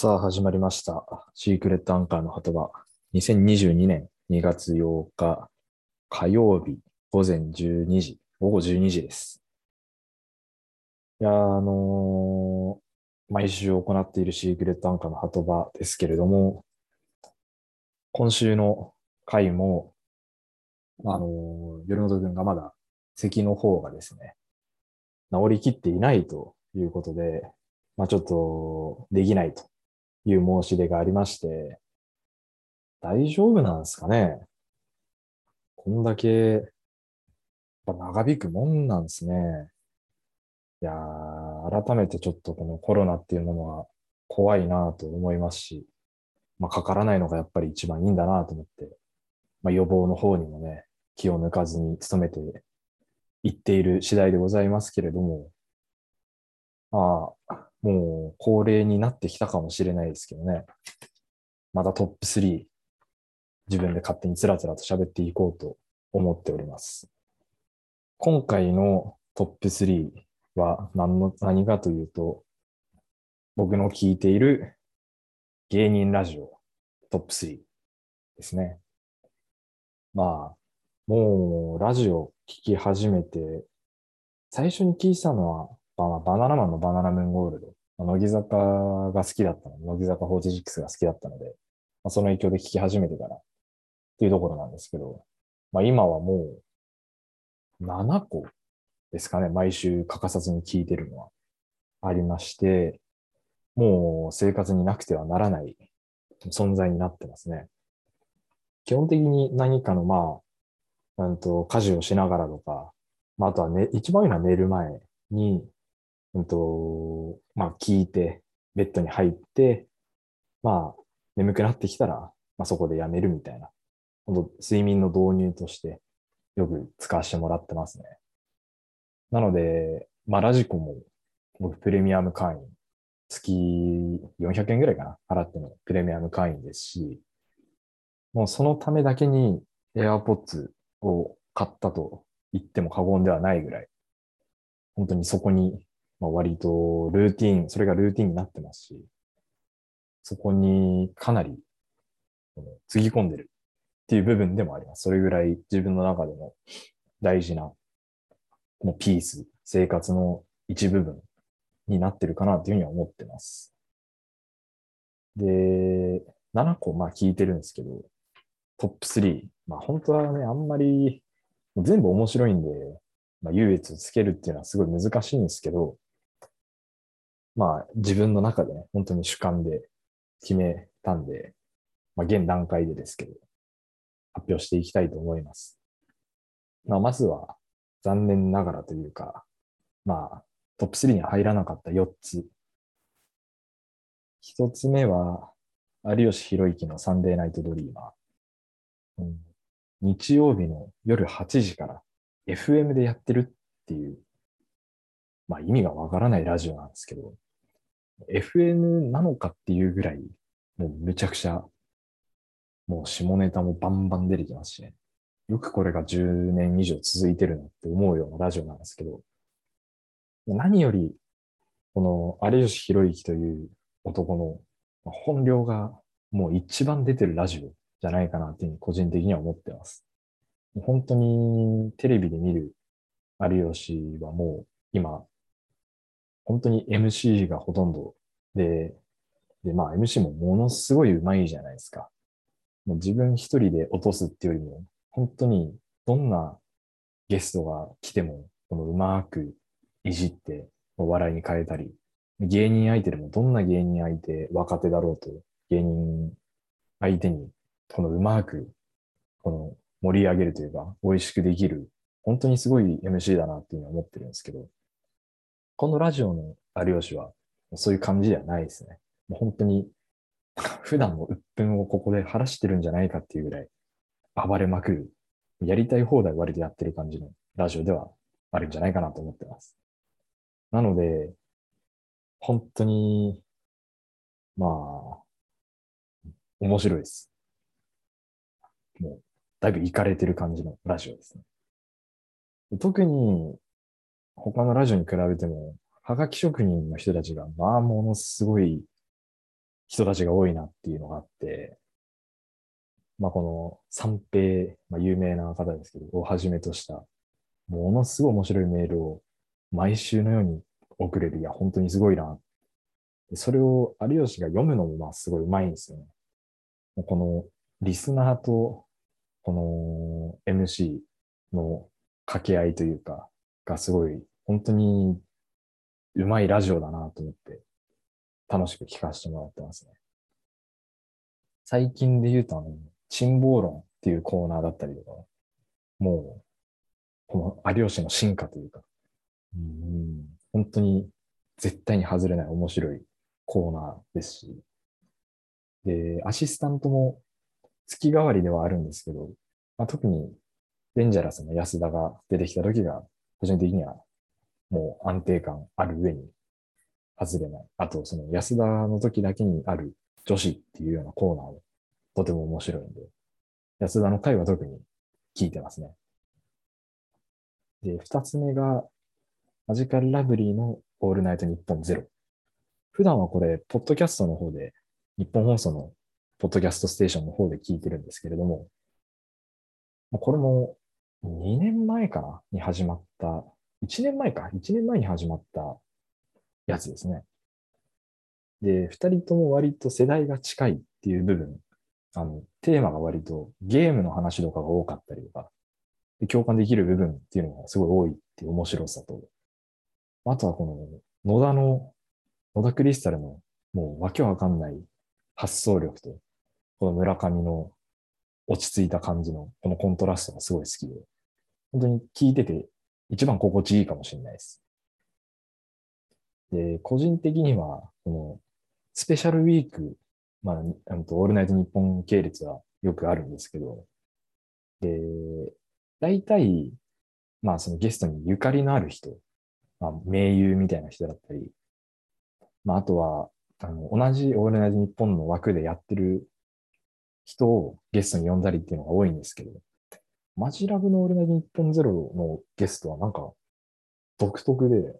さあ、始まりました。シークレットアンカーの鳩場。2022年2月8日火曜日午前12時、午後12時です。いや、あのー毎週行っているシークレットアンカーの鳩場ですけれども、今週の回も、あのー、夜本君がまだ咳の方がですね、治りきっていないということで、まあちょっとできないという申し出がありまして、大丈夫なんですかね？こんだけ、やっぱ長引くもんなんですね。いやー、改めてちょっとこのコロナっていうものは怖いなと思いますし、まあかからないのがやっぱり一番いいんだなと思って、まあ予防の方にもね、気を抜かずに努めていっている次第でございますけれども、まあ、もう恒例になってきたかもしれないですけどね。またトップ3、自分で勝手につらつらと喋っていこうと思っております。今回のトップ3は何の、何かというと、僕の聞いている芸人ラジオトップ3ですね。まあ、もうラジオ聞き始めて、最初に聞いたのは、バナナマンのバナナムーンゴールド。乃木坂が好きだったので、乃木坂46が好きだったので、まあ、その影響で聞き始めてからっていうところなんですけど、まあ今はもう7個ですかね、毎週欠かさずに聞いてるのはありまして、もう生活になくてはならない存在になってますね。基本的に何かのまあ、うんと、家事をしながらとか、まああとはね、一番いいのは寝る前に、うんと、まあ聞いて、ベッドに入って、まあ眠くなってきたら、まあそこでやめるみたいな、本当睡眠の導入としてよく使わせてもらってますね。なので、まあラジコも僕プレミアム会員、月400円ぐらいかな払ってのプレミアム会員ですし、もうそのためだけに AirPods を買ったと言っても過言ではないぐらい、本当にそこにまあ、割とルーティン、それがルーティンになってますし、そこにかなりつぎ込んでるっていう部分でもあります。それぐらい自分の中でも大事なもうピース、生活の一部分になってるかなというふうには思ってます。で、7個まあ聞いてるんですけど、トップ3。まあ本当はね、あんまり全部面白いんで、まあ、優越をつけるっていうのはすごい難しいんですけど、まあ自分の中でね、本当に主観で決めたんで、まあ現段階でですけど、発表していきたいと思います。まあまずは残念ながらというか、まあトップ3に入らなかった4つ。1つ目は、有吉弘行のサンデーナイトドリーマー。うん、日曜日の夜8時から FM でやってるっていう、まあ意味がわからないラジオなんですけど、FM なのかっていうぐらい、もうむちゃくちゃ、もう下ネタもバンバン出てきますしね。よくこれが10年以上続いてるなって思うようなラジオなんですけど、何より、この有吉弘行という男の本領がもう一番出てるラジオじゃないかなっていうふうに個人的には思ってます。本当にテレビで見る有吉はもう今、本当に MC がほとんどで、で、まあ MC もものすごい上手いじゃないですか。もう自分一人で落とすっていうよりも、本当にどんなゲストが来ても、このうまくいじってお笑いに変えたり、芸人相手でもどんな芸人相手、若手だろうと、芸人相手に、このうまく、この盛り上げるというか、美味しくできる、本当にすごい MC だなっていうのは思ってるんですけど、このラジオの有吉は、そういう感じではないですね。もう本当に、普段の鬱憤をここで晴らしてるんじゃないかっていうぐらい、暴れまくる、やりたい放題割でやってる感じのラジオではあるんじゃないかなと思ってます。なので、本当に、まあ、面白いです。もう、だいぶ行かれてる感じのラジオですね。特に、他のラジオに比べても、はがき職人の人たちが、まあ、ものすごい人たちが多いなっていうのがあって、まあこの三平、まあ有名な方ですけど、をはじめとした、ものすごい面白いメールを毎週のように送れる。いや、本当にすごいな。それを有吉が読むのもまあすごい上手いんですよね。このリスナーとこの MC の掛け合いというか、がすごい本当に上手いラジオだなと思って楽しく聞かせてもらってますね。最近で言うとあの、珍謀論っていうコーナーだったりとか、もう、この有吉の進化というか、うん、本当に絶対に外れない面白いコーナーですし、で、アシスタントも月替わりではあるんですけど、まあ、特にデンジャラスの安田が出てきた時が、個人的にはもう安定感ある上に外れない。あと、その安田の時だけにある女子っていうようなコーナーもとても面白いんで、安田の回は特に聞いてますね。で、二つ目が、マジカルラブリーのオールナイトニッポンゼロ。普段はこれ、ポッドキャストの方で、日本放送のポッドキャストステーションの方で聞いてるんですけれども、これも2年前かなに始まった、1年前か、1年前に始まったやつですね。で、二人とも割と世代が近いっていう部分、あの、テーマが割とゲームの話とかが多かったりとか、共感できる部分っていうのがすごい多いっていう面白さと、あとはこの野田の、野田クリスタルのもうわけわかんない発想力と、この村上の落ち着いた感じのこのコントラストがすごい好きで、本当に聞いてて一番心地いいかもしれないです。で、個人的には、このスペシャルウィーク、まあ、あのオールナイト日本系列はよくあるんですけど、で、大体、まあそのゲストにゆかりのある人、まあ名優みたいな人だったり、まああとは、あの、同じオールナイト日本の枠でやってる人をゲストに呼んだりっていうのが多いんですけど、マジラブのオールナイト日本ゼロのゲストはなんか独特で、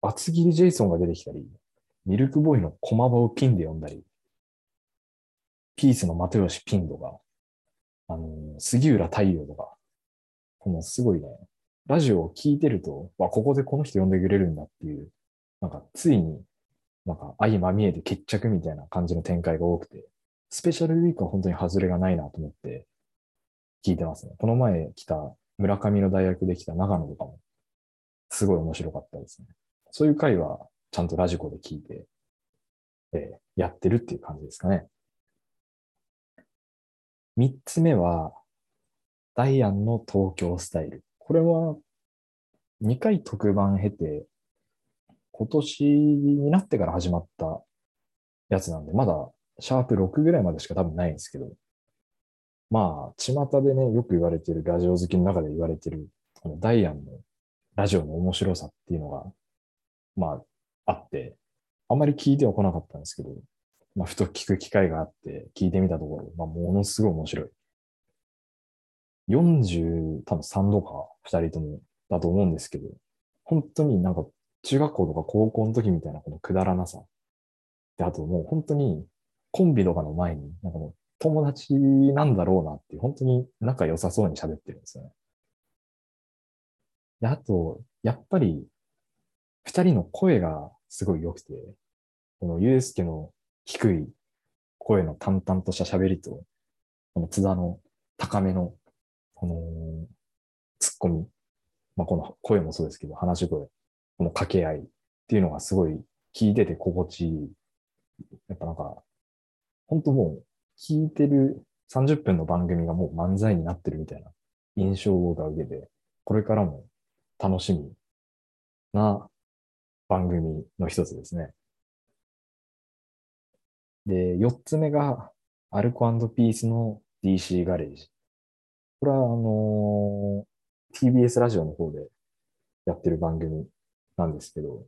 厚切りジェイソンが出てきたり、ミルクボーイの駒場をピンで呼んだり、ピースの又吉ピンとか、あの、杉浦太陽とか、このすごいね、ラジオを聞いてると、わ、ここでこの人呼んでくれるんだっていう、なんかついに、なんか相まみえて決着みたいな感じの展開が多くて、スペシャルウィークは本当に外れがないなと思って聞いてますね。この前来た村上の大学で来た長野とかも、すごい面白かったですね。そういう回はちゃんとラジコで聞いて、えーやってるっていう感じですかね。三つ目は、ダイアンの東京スタイル。これは、2回特番経て、今年になってから始まったやつなんで、まだシャープ6ぐらいまでしか多分ないんですけど、まあ、巷でね、よく言われている、ラジオ好きの中で言われている、このダイアンのラジオの面白さっていうのが、まあ、あって、あまり聞いては来なかったんですけど、まあ、ふと聞く機会があって聞いてみたところ、まあ、ものすごい面白い。40、多分3度か、2人ともだと思うんですけど、本当になんか中学校とか高校の時みたいなこのくだらなさ。で、あともう本当にコンビとかの前に、なんかもう友達なんだろうなって、本当に仲良さそうに喋ってるんですよね。で、あと、やっぱり、二人の声がすごい良くて、このゆうすけの低い声の淡々とした喋りと、この津田の高めの、この、ツッコミ。まあ、この声もそうですけど、話し声。この掛け合いっていうのがすごい聞いてて心地いい。やっぱなんか、本当もう聞いてる30分の番組がもう漫才になってるみたいな印象を受けて、これからも楽しみな番組の一つですね。で、四つ目が、アルコピースの DC ガレージ。これは、あのー TBS ラジオの方でやってる番組なんですけど、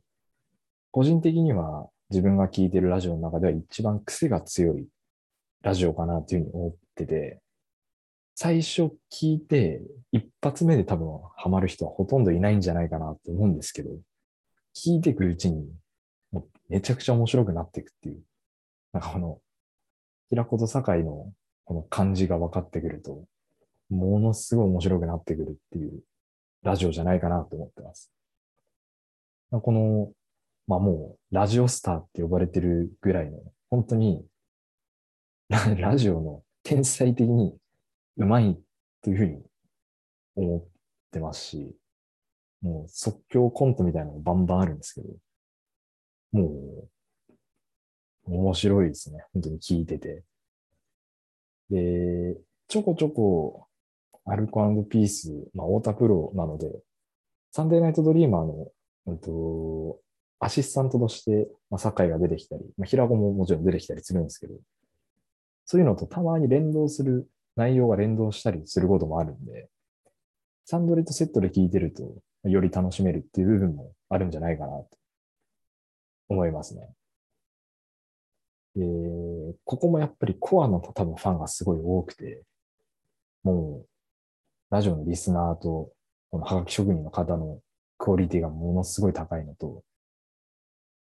個人的には自分が聞いてるラジオの中では一番癖が強いラジオかなというふうに思ってて、最初聞いて一発目で多分ハマる人はほとんどいないんじゃないかなと思うんですけど、聞いていくうちにめちゃくちゃ面白くなっていくっていう、なんかこの、平子と酒井のこの感じが分かってくると、ものすごい面白くなってくるっていうラジオじゃないかなと思ってます。この、まあもう、ラジオスターって呼ばれてるぐらいの、本当にラ、ジオの天才的にうまいというふうに思ってますし、もう即興コントみたいなのバンバンあるんですけど、もう、面白いですね。本当に聞いてて。で、ちょこちょこ、アルコピース、まあ、太田プロなので、サンデーナイトドリーマーの、うんと、アシスタントとして、まあ、酒井が出てきたり、まあ、平子ももちろん出てきたりするんですけど、そういうのとたまに連動する、内容が連動したりすることもあるんで、サンドリとセットで聞いてると、より楽しめるっていう部分もあるんじゃないかなと思いますね。で、ここもやっぱりコアの多分ファンがすごい多くて、もう、ラジオのリスナーと、このハガキ職人の方のクオリティがものすごい高いのと、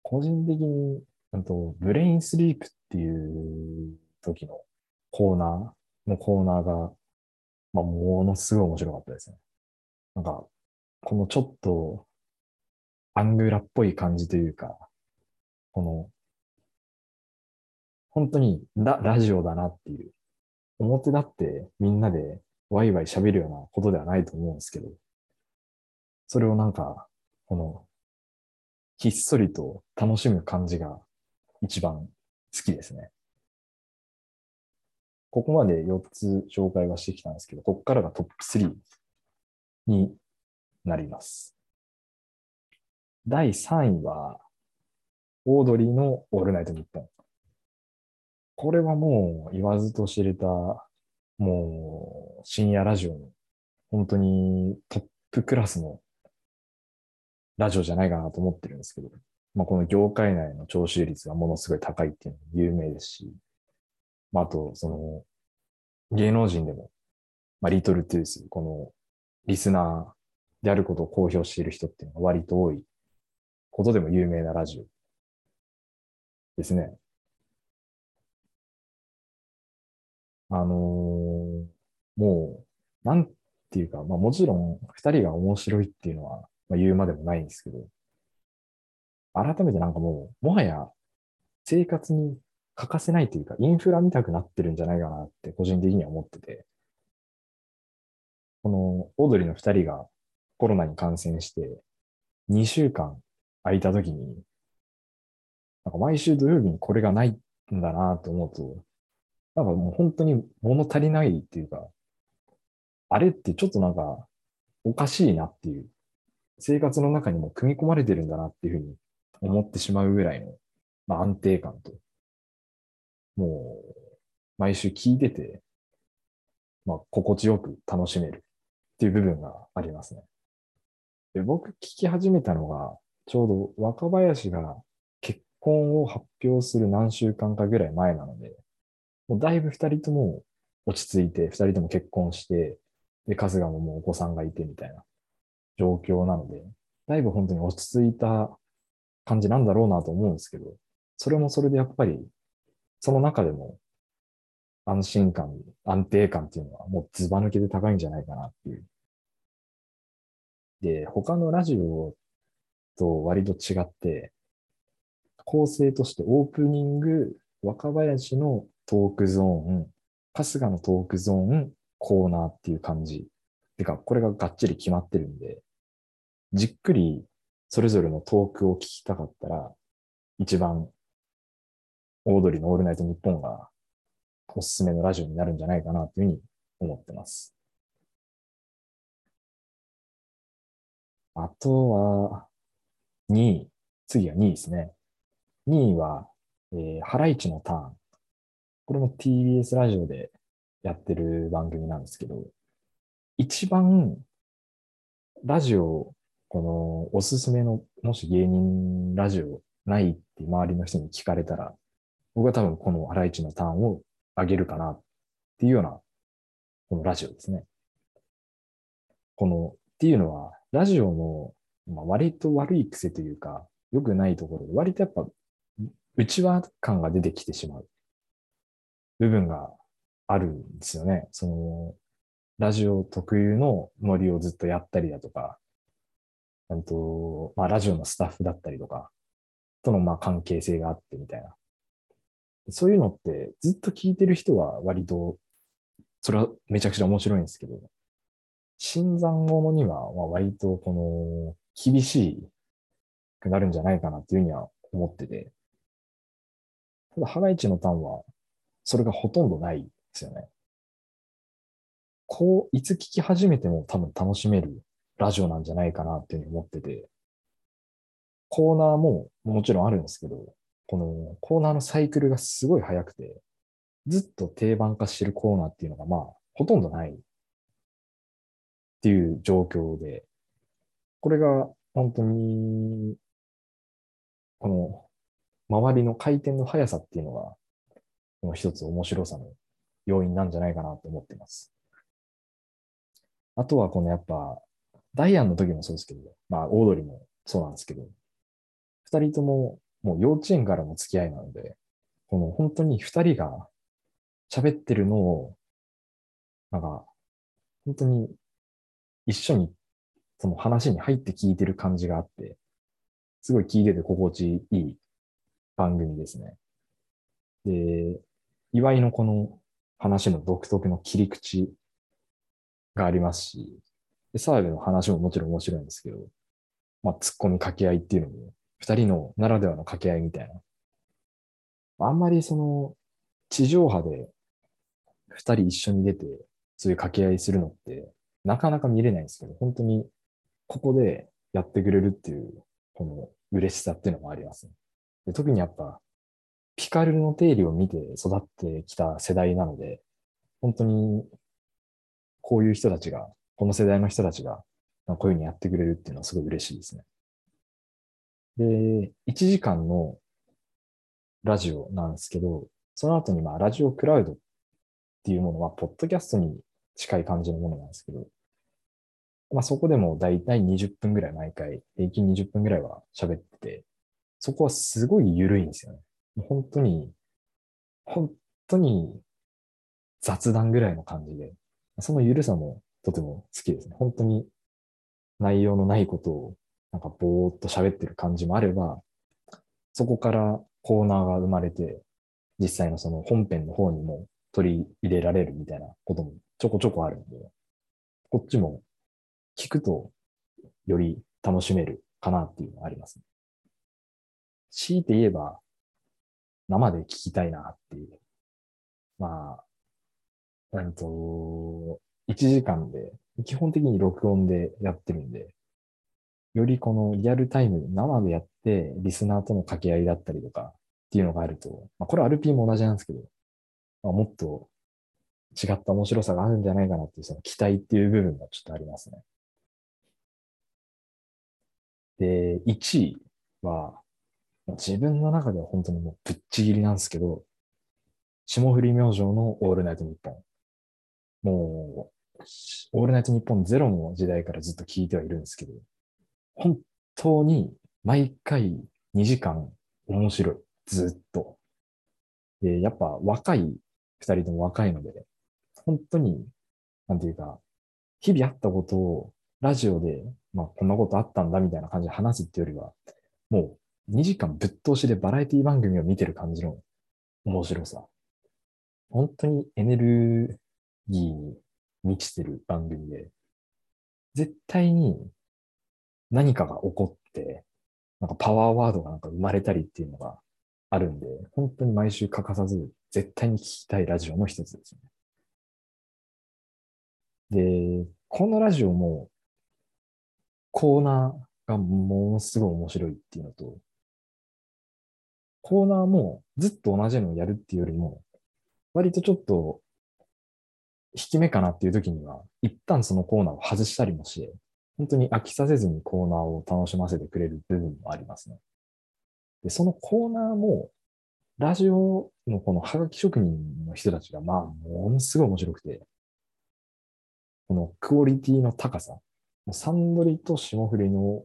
個人的に、とブレインスリープっていう時のコーナーのコーナーが、まあ、ものすごい面白かったですね。なんか、このちょっと、アングラっぽい感じというか、この、本当にララジオだなっていう。表だってみんなでワイワイ喋るようなことではないと思うんですけど、それをなんか、この、ひっそりと楽しむ感じが一番好きですね。ここまで4つ紹介はしてきたんですけど、ここからがトップ3になります。第3位は、オードリーのオールナイトニッポン。これはもう言わずと知れた、もう深夜ラジオの本当にトップクラスのラジオじゃないかなと思ってるんですけど、まあ、この業界内の聴取率がものすごい高いっていうのも有名ですし、まあ、あと、その、芸能人でも、まあ、リトルトゥース、このリスナーであることを公表している人っていうのが割と多いことでも有名なラジオですね。あのー、もう、なんていうか、まあもちろん二人が面白いっていうのは、まあ、言うまでもないんですけど、改めてなんかもう、もはや生活に欠かせないというか、インフラ見たくなってるんじゃないかなって個人的には思ってて、このオードリーの二人がコロナに感染して、2週間空いた時に、なんか毎週土曜日にこれがないんだなと思うと、なんかもう本当に物足りないっていうか、あれってちょっとなんかおかしいなっていう、生活の中にも組み込まれてるんだなっていうふうに思ってしまうぐらいの、まあ、安定感と、もう毎週聞いてて、まあ心地よく楽しめるっていう部分がありますね。で僕聞き始めたのが、ちょうど若林が結婚を発表する何週間かぐらい前なので、もうだいぶ二人とも落ち着いて、二人とも結婚して、で、春日ももうお子さんがいてみたいな状況なので、だいぶ本当に落ち着いた感じなんだろうなと思うんですけど、それもそれでやっぱり、その中でも安心感、安定感っていうのはもうズバ抜けで高いんじゃないかなっていうで、他のラジオと割と違って、構成としてオープニング、若林のトークゾーン、春日のトークゾーン、コーナーっていう感じ。てか、これががっちり決まってるんで、じっくりそれぞれのトークを聞きたかったら、一番、オードリーのオールナイトニッポンがおすすめのラジオになるんじゃないかなというふうに思ってます。あとは、2位。次は2位ですね。2位は、えー、ハライチのターン。これも TBS ラジオでやってる番組なんですけど、一番、ラジオ、この、おすすめの、もし芸人ラジオないって周りの人に聞かれたら、僕は多分このハライチのターンをあげるかなっていうような、このラジオですね。この、っていうのは、ラジオの、まあ、割と悪い癖というか、良くないところで、割とやっぱ、内輪感が出てきてしまう部分があるんですよね。その、ラジオ特有のノリをずっとやったりだとか、と、まあ、ラジオのスタッフだったりとか、とのまあ関係性があってみたいな。そういうのってずっと聞いてる人は割と、それはめちゃくちゃ面白いんですけど、新参者には割とこの厳しくなるんじゃないかなっていうふうには思ってて、ただ、ハライチのターンは、それがほとんどないですよね。こう、いつ聞き始めても多分楽しめるラジオなんじゃないかなっていうふうに思ってて、コーナーももちろんあるんですけど、このコーナーのサイクルがすごい早くて、ずっと定番化してるコーナーっていうのがまあ、ほとんどないっていう状況で、これが本当に、この周りの回転の速さっていうのが、この一つ面白さの要因なんじゃないかなと思っています。あとはこのやっぱ、ダイアンの時もそうですけど、まあ、オードリーもそうなんですけど、二人とももう幼稚園からの付き合いなので、この本当に二人が喋ってるのを、なんか、本当に一緒にその話に入って聞いてる感じがあって、すごい聞いてて心地いい番組ですね。で、岩井のこの話の独特の切り口がありますし、で澤部の話ももちろん面白いんですけど、まあ、突っ込み掛け合いっていうのも、二人のならではの掛け合いみたいな。あんまりその、地上波で二人一緒に出て、そういう掛け合いするのって、なかなか見れないんですけど、本当に、ここでやってくれるっていう、この嬉しさっていうのもありますね。で特にやっぱ、ピカルの定理を見て育ってきた世代なので、本当に、こういう人たちが、この世代の人たちが、こういうふうにやってくれるっていうのはすごい嬉しいですね。で、1時間のラジオなんですけど、その後にまあラジオクラウドっていうものは、ポッドキャストに近い感じのものなんですけど、まあそこでもだいたい20分ぐらい毎回、平均20分ぐらいは喋ってて、そこはすごい緩いんですよね。本当に、本当に雑談ぐらいの感じで、その緩さもとても好きですね。本当に内容のないことをなんかぼーっと喋ってる感じもあれば、そこからコーナーが生まれて、実際のその本編の方にも取り入れられるみたいなこともちょこちょこあるんで、こっちも聞くとより楽しめるかなっていうのがありますね。強いて言えば、生で聞きたいなっていう。まあ、うんと、1時間で、基本的に録音でやってるんで、よりこのリアルタイム生でやって、リスナーとの掛け合いだったりとかっていうのがあると、まあ、これ RP も同じなんですけど、まあ、もっと違った面白さがあるんじゃないかなっていう、その期待っていう部分がちょっとありますね。で、1位は、自分の中では本当にもうぶっちぎりなんですけど、霜降り明星のオールナイトニッポン。もう、オールナイトニッポンゼロの時代からずっと聞いてはいるんですけど、本当に毎回2時間面白い。ずっと。で、やっぱ若い、二人とも若いので、本当に、なんていうか、日々あったことをラジオで、まあこんなことあったんだみたいな感じで話すっていうよりは、もう2時間ぶっ通しでバラエティ番組を見てる感じの面白さ。本当にエネルギーに満ちてる番組で、絶対に何かが起こって、なんかパワーワードがなんか生まれたりっていうのがあるんで、本当に毎週欠かさず絶対に聞きたいラジオの一つですね。で、このラジオもコーナーがものすごい面白いっていうのと、コーナーもずっと同じのをやるっていうよりも、割とちょっと引き目かなっていう時には、一旦そのコーナーを外したりもして、本当に飽きさせずにコーナーを楽しませてくれる部分もありますね。で、そのコーナーも、ラジオのこのハガキ職人の人たちが、まあ、ものすごい面白くて、このクオリティの高さ、サンドリと霜降りの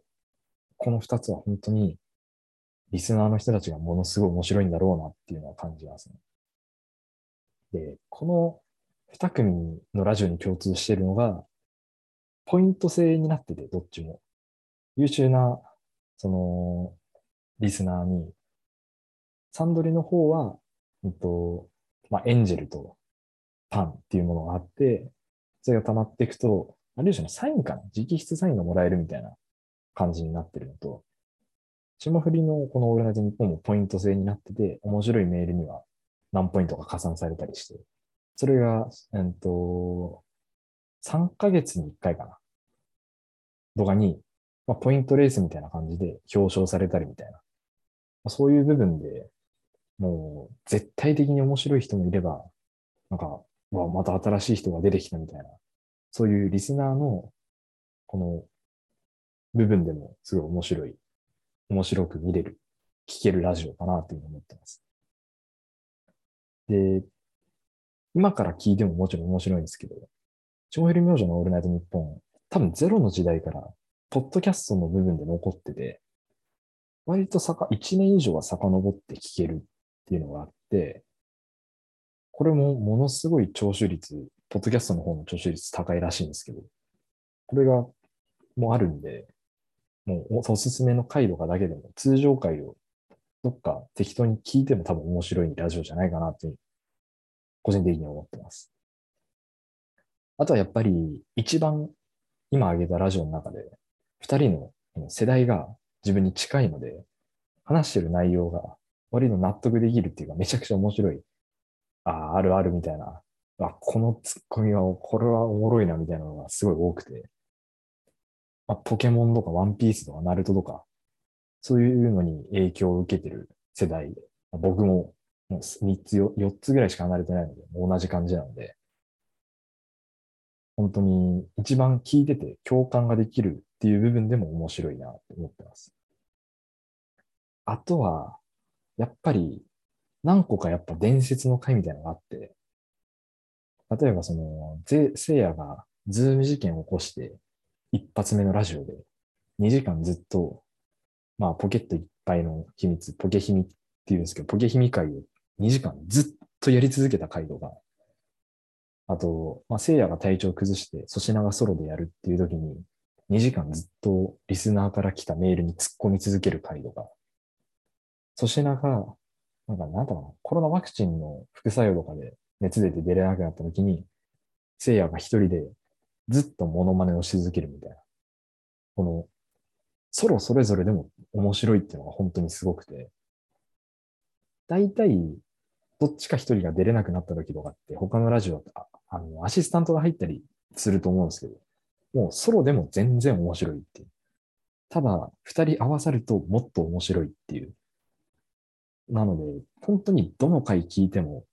この二つは本当にリスナーの人たちがものすごい面白いんだろうなっていうのは感じますね。で、この二組のラジオに共通しているのが、ポイント制になってて、どっちも。優秀な、その、リスナーに、サンドリの方は、えっと、まあ、エンジェルとパンっていうものがあって、それが溜まっていくと、ある種のサインかな直筆サインがもらえるみたいな感じになってるのと、霜降りのこのオールナイトニッポンもポイント制になってて、面白いメールには何ポイントか加算されたりして、それが、えっと、3ヶ月に1回かな。とかに、まあ、ポイントレースみたいな感じで表彰されたりみたいな。まあ、そういう部分でもう絶対的に面白い人もいれば、なんか、わ、また新しい人が出てきたみたいな、そういうリスナーの、この部分でもすごい面白い、面白く見れる、聞けるラジオかなというふうに思ってます。で、今から聞いてももちろん面白いんですけど、超ヘル明星のオールナイトニッポン、多分ゼロの時代から、ポッドキャストの部分で残ってて、割とさか、1年以上は遡って聞けるっていうのがあって、これもものすごい聴取率、ポッドキャストの方の聴取率高いらしいんですけど、これがもうあるんで、もうおすすめの回とかだけでも通常回をどっか適当に聞いても多分面白いラジオじゃないかなって個人的に思ってます。あとはやっぱり一番今挙げたラジオの中で二人の世代が自分に近いので話してる内容が割と納得できるっていうか、めちゃくちゃ面白い。ああ、あるあるみたいな。あ、このツッコミは、これはおもろいなみたいなのがすごい多くて。まあ、ポケモンとかワンピースとかナルトとか、そういうのに影響を受けてる世代で、僕ももう3つ4、4つぐらいしか離れてないので、同じ感じなので、本当に一番聞いてて共感ができるっていう部分でも面白いなと思ってます。あとは、やっぱり何個かやっぱ伝説の回みたいなのがあって、例えばその、せいやがズーム事件を起こして、一発目のラジオで2時間ずっと、まあポケットいっぱいの秘密、ポケ秘密っていうんですけど、ポケ秘密会を2時間ずっとやり続けた回とか、あと、まあ、せいやが体調崩して、粗品がソロでやるっていう時に、2時間ずっとリスナーから来たメールに突っ込み続ける回とか、粗品が、なんか、なんだろう、コロナワクチンの副作用とかで熱出て出れなくなった時に、聖夜が一人でずっとモノマネをし続けるみたいな。この、ソロそれぞれでも面白いっていうのが本当にすごくて、大体、どっちか一人が出れなくなった時とかって、他のラジオあの、アシスタントが入ったりすると思うんですけど、もうソロでも全然面白いっていう。ただ、二人合わさるともっと面白いっていう。なので、本当にどの回聞いても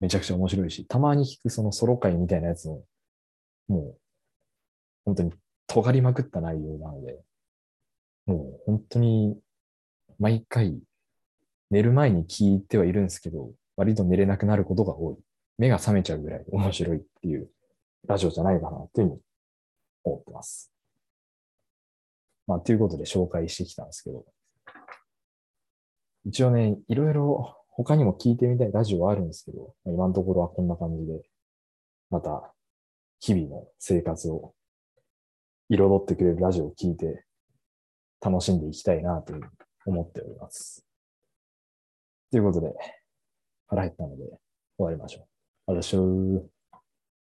めちゃくちゃ面白いし、たまに聞くそのソロ回みたいなやつも、もう、本当に尖りまくった内容なので、もう本当に毎回寝る前に聞いてはいるんですけど、割と寝れなくなることが多い。目が覚めちゃうぐらい面白いっていうラジオじゃないかなというふうに思ってます。まあ、ということで紹介してきたんですけど、一応ね、いろいろ他にも聞いてみたいラジオはあるんですけど、今のところはこんな感じで、また日々の生活を彩ってくれるラジオを聞いて楽しんでいきたいなという思っております。ということで、腹減ったので終わりましょう。a la